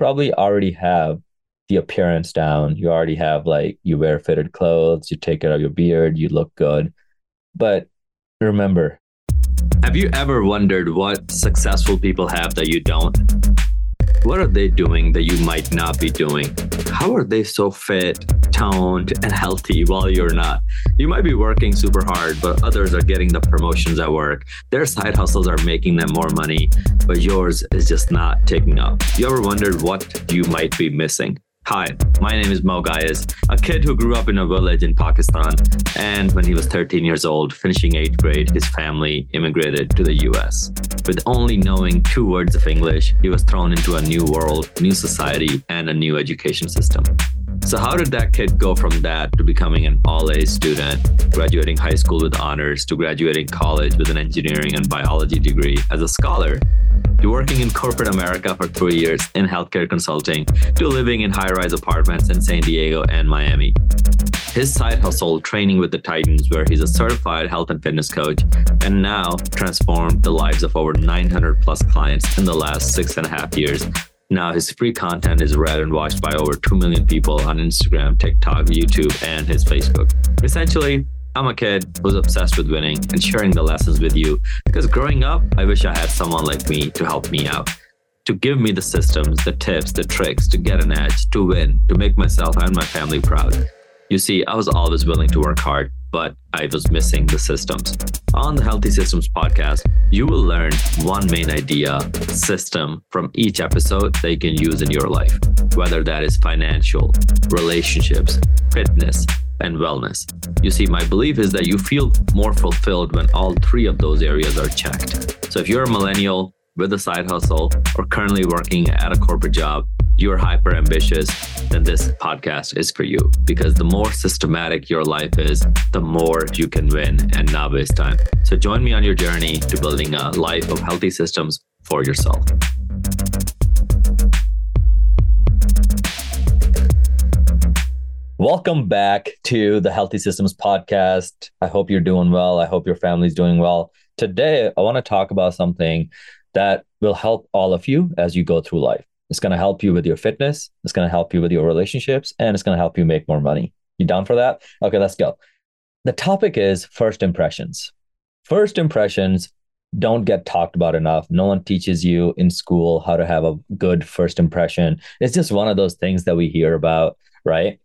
probably already have the appearance down. You already have like you wear fitted clothes, you take care of your beard, you look good. But remember, have you ever wondered what successful people have that you don't? What are they doing that you might not be doing? How are they so fit, toned, and healthy while you're not? You might be working super hard, but others are getting the promotions at work. Their side hustles are making them more money, but yours is just not taking up. You ever wondered what you might be missing? Hi, my name is Moe Ghias, a kid who grew up in a village in Pakistan. And when he was 13 years old, finishing eighth grade, his family immigrated to the US. With only knowing two words of English, he was thrown into a new world, new society, and a new education system. So, how did that kid go from that to becoming an all A student, graduating high school with honors, to graduating college with an engineering and biology degree as a scholar, to working in corporate America for three years in healthcare consulting, to living in high rise apartments in San Diego and Miami? His side hustle, training with the Titans, where he's a certified health and fitness coach, and now transformed the lives of over 900 plus clients in the last six and a half years now his free content is read and watched by over 2 million people on Instagram, TikTok, YouTube, and his Facebook. Essentially, I'm a kid who's obsessed with winning and sharing the lessons with you because growing up, I wish I had someone like me to help me out, to give me the systems, the tips, the tricks to get an edge, to win, to make myself and my family proud. You see, I was always willing to work hard, but I was missing the systems. On the Healthy Systems podcast, you will learn one main idea, system from each episode that you can use in your life, whether that is financial, relationships, fitness, and wellness. You see, my belief is that you feel more fulfilled when all three of those areas are checked. So if you're a millennial with a side hustle or currently working at a corporate job, you're hyper ambitious, then this podcast is for you. Because the more systematic your life is, the more you can win and not waste time. So join me on your journey to building a life of healthy systems for yourself. Welcome back to the Healthy Systems Podcast. I hope you're doing well. I hope your family's doing well. Today, I want to talk about something that will help all of you as you go through life. It's going to help you with your fitness. It's going to help you with your relationships and it's going to help you make more money. You down for that? Okay, let's go. The topic is first impressions. First impressions don't get talked about enough. No one teaches you in school how to have a good first impression. It's just one of those things that we hear about, right?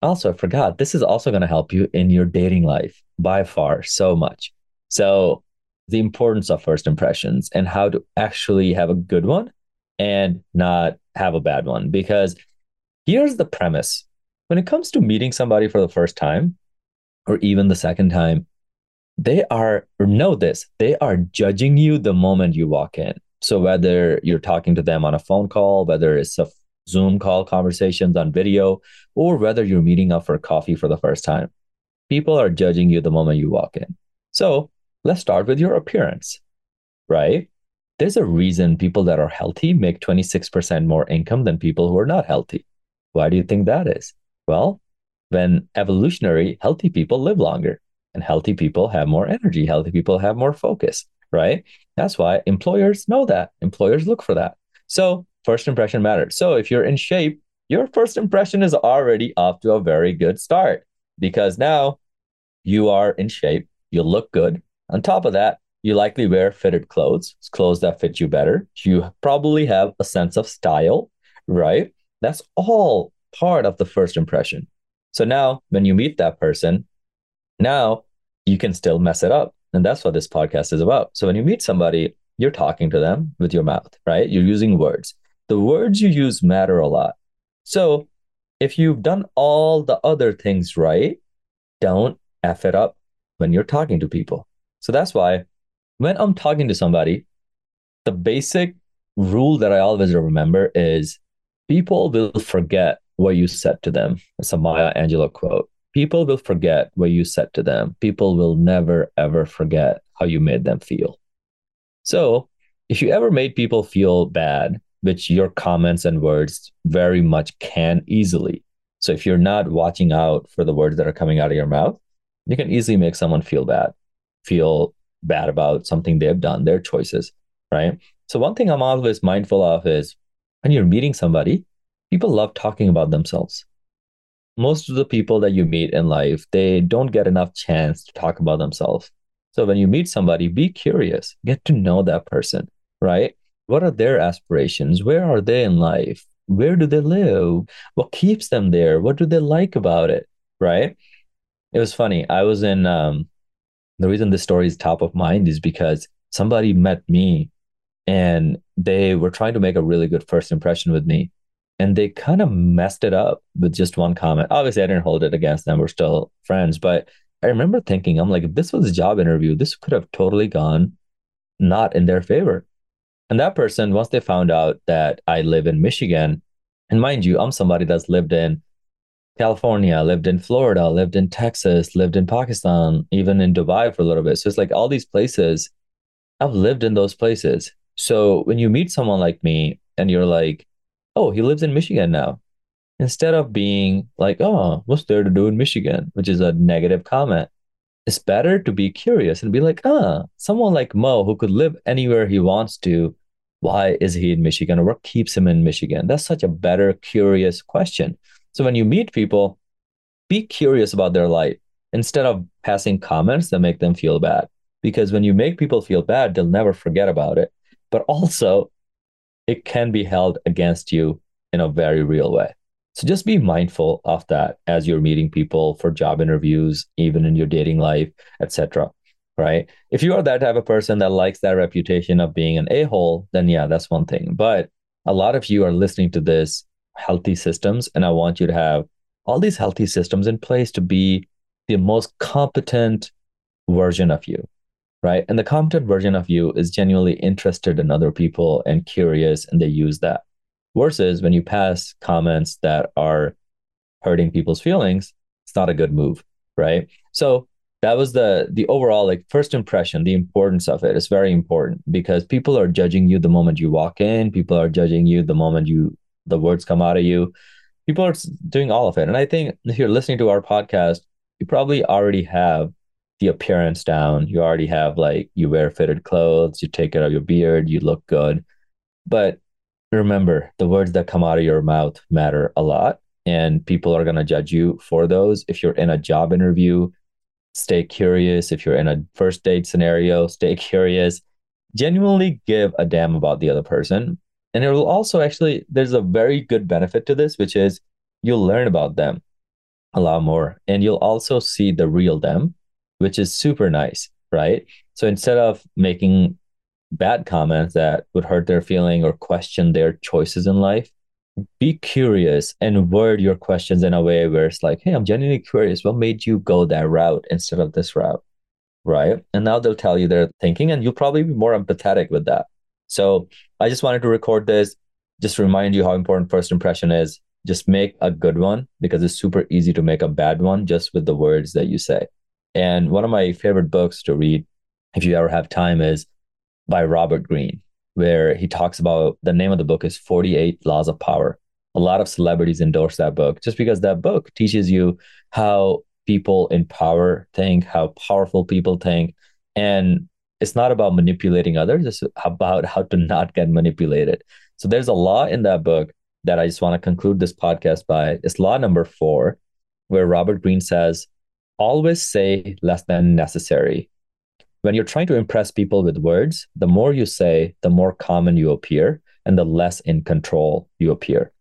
Also, I forgot, this is also going to help you in your dating life by far so much. So, the importance of first impressions and how to actually have a good one and not have a bad one. Because here's the premise when it comes to meeting somebody for the first time or even the second time, they are, or know this, they are judging you the moment you walk in. So whether you're talking to them on a phone call, whether it's a Zoom call conversations on video, or whether you're meeting up for coffee for the first time, people are judging you the moment you walk in. So let's start with your appearance, right? there's a reason people that are healthy make 26% more income than people who are not healthy. Why do you think that is? Well, when evolutionary, healthy people live longer and healthy people have more energy, healthy people have more focus, right? That's why employers know that. Employers look for that. So, first impression matters. So, if you're in shape, your first impression is already off to a very good start because now you are in shape, you look good. On top of that, you likely wear fitted clothes, clothes that fit you better. You probably have a sense of style, right? That's all part of the first impression. So now when you meet that person, now you can still mess it up. And that's what this podcast is about. So when you meet somebody, you're talking to them with your mouth, right? You're using words. The words you use matter a lot. So if you've done all the other things right, don't F it up when you're talking to people. So that's why when I'm talking to somebody, the basic rule that I always remember is people will forget what you said to them. It's a Maya Angelou quote. People will forget what you said to them. People will never, ever forget how you made them feel. So, if you ever made people feel bad, which your comments and words very much can easily. So, if you're not watching out for the words that are coming out of your mouth, you can easily make someone feel bad, feel bad about something they've done, their choices, right? So one thing I'm always mindful of is when you're meeting somebody, people love talking about themselves. Most of the people that you meet in life, they don't get enough chance to talk about themselves. So when you meet somebody, be curious, get to know that person, right? What are their aspirations? Where are they in life? Where do they live? What keeps them there? What do they like about it? Right? It was funny. I was in um the reason this story is top of mind is because somebody met me and they were trying to make a really good first impression with me and they kind of messed it up with just one comment obviously i didn't hold it against them we're still friends but i remember thinking i'm like if this was a job interview this could have totally gone not in their favor and that person once they found out that i live in michigan and mind you i'm somebody that's lived in california lived in florida lived in texas lived in pakistan even in dubai for a little bit. So it's like all these places i've lived in those places. So when you meet someone like me and you're like, oh, he lives in Michigan now, instead of being like, oh, what's there to do in Michigan, which is a negative comment, it's better to be curious and be like, ah, someone like Moe who could live anywhere he wants to, why is he in Michigan or what keeps him in Michigan? That's such a better, curious question. So when you meet people, be curious about their life instead of passing comments that make them feel bad. Because when you make people feel bad, they'll never forget about it but also it can be held against you in a very real way. So just be mindful of that as you're meeting people for job interviews, even in your dating life, etc. Right? If you are that type of person that likes that reputation of being an a-hole, then yeah, that's one thing. But a lot of you are listening to this healthy systems, and I want you to have all these healthy systems in place to be the most competent version of you right? And the competent version of you is genuinely interested in other people and curious, and they use that. Versus when you pass comments that are hurting people's feelings, it's not a good move, right? So that was the the overall like first impression the importance of it is very important because people are judging you the moment you walk in people are judging you the moment you the words come out of you people are doing all of it and i think if you're listening to our podcast you probably already have the appearance down. You already have like you wear fitted clothes, you take care of your beard, you look good. But remember, the words that come out of your mouth matter a lot, and people are going to judge you for those. If you're in a job interview, stay curious. If you're in a first date scenario, stay curious. Genuinely give a damn about the other person. And it will also actually, there's a very good benefit to this, which is you'll learn about them a lot more. And you'll also see the real them which is super nice, right? So instead of making bad comments that would hurt their feeling or question their choices in life, be curious and word your questions in a way where it's like, hey, I'm genuinely curious. What made you go that route instead of this route? Right. And now they'll tell you their thinking, and you'll probably be more empathetic with that. So I just wanted to record this, just remind you how important first impression is. Just make a good one because it's super easy to make a bad one just with the words that you say. And one of my favorite books to read, if you ever have time, is by Robert Greene, where he talks about the name of the book is 48 Laws of Power. A lot of celebrities endorse that book just because that book teaches you how people in power think, how powerful people think. And it's not about manipulating others, it's about how to not get manipulated. So there's a law in that book that I just want to conclude this podcast by. It's law number four, where Robert Greene says, always say less than necessary. When you're trying to impress people with words, the more you say, the more common you appear and the less in control you appear.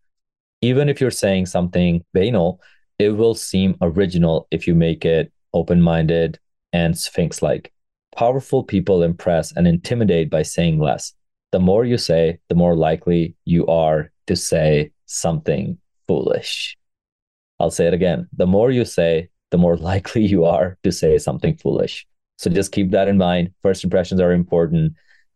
Even if you're saying something banal, it will seem original if you make it open minded and sphinx like. Powerful people impress and intimidate by saying less. The more you say, the more likely you are to say something foolish. I'll say it again. The more you say, the more likely you are to say something foolish. So just keep that in mind. First impressions are important.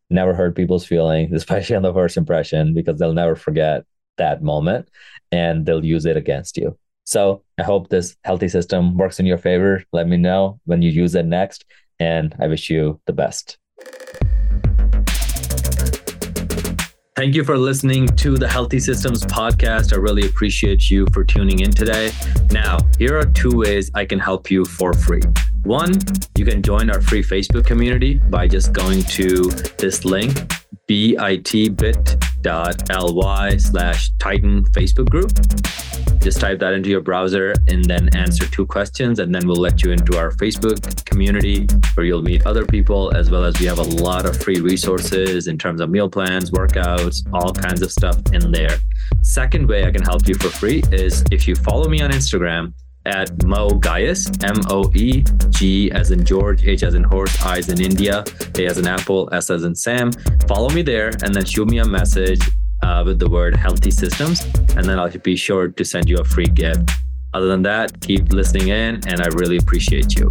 Never hurt people's feelings, especially on the first impression, because they'll never forget that moment and they'll use it against you. So I hope this healthy system works in your favor. Let me know when you use it next. And I wish you the best. Thank you for listening to the Healthy Systems podcast. I really appreciate you for tuning in today. Now, here are two ways I can help you for free. One, you can join our free Facebook community by just going to this link bitbit.ly slash Titan Facebook group. Just type that into your browser and then answer two questions, and then we'll let you into our Facebook community where you'll meet other people, as well as we have a lot of free resources in terms of meal plans, workouts, all kinds of stuff in there. Second way I can help you for free is if you follow me on Instagram at Moe Ghias, M O E G as in George, H as in horse, I as in India, A as in apple, S as in Sam. Follow me there and then shoot me a message uh, with the word healthy systems, and then I'll be sure to send you a free gift. Other than that, keep listening in, and I really appreciate you.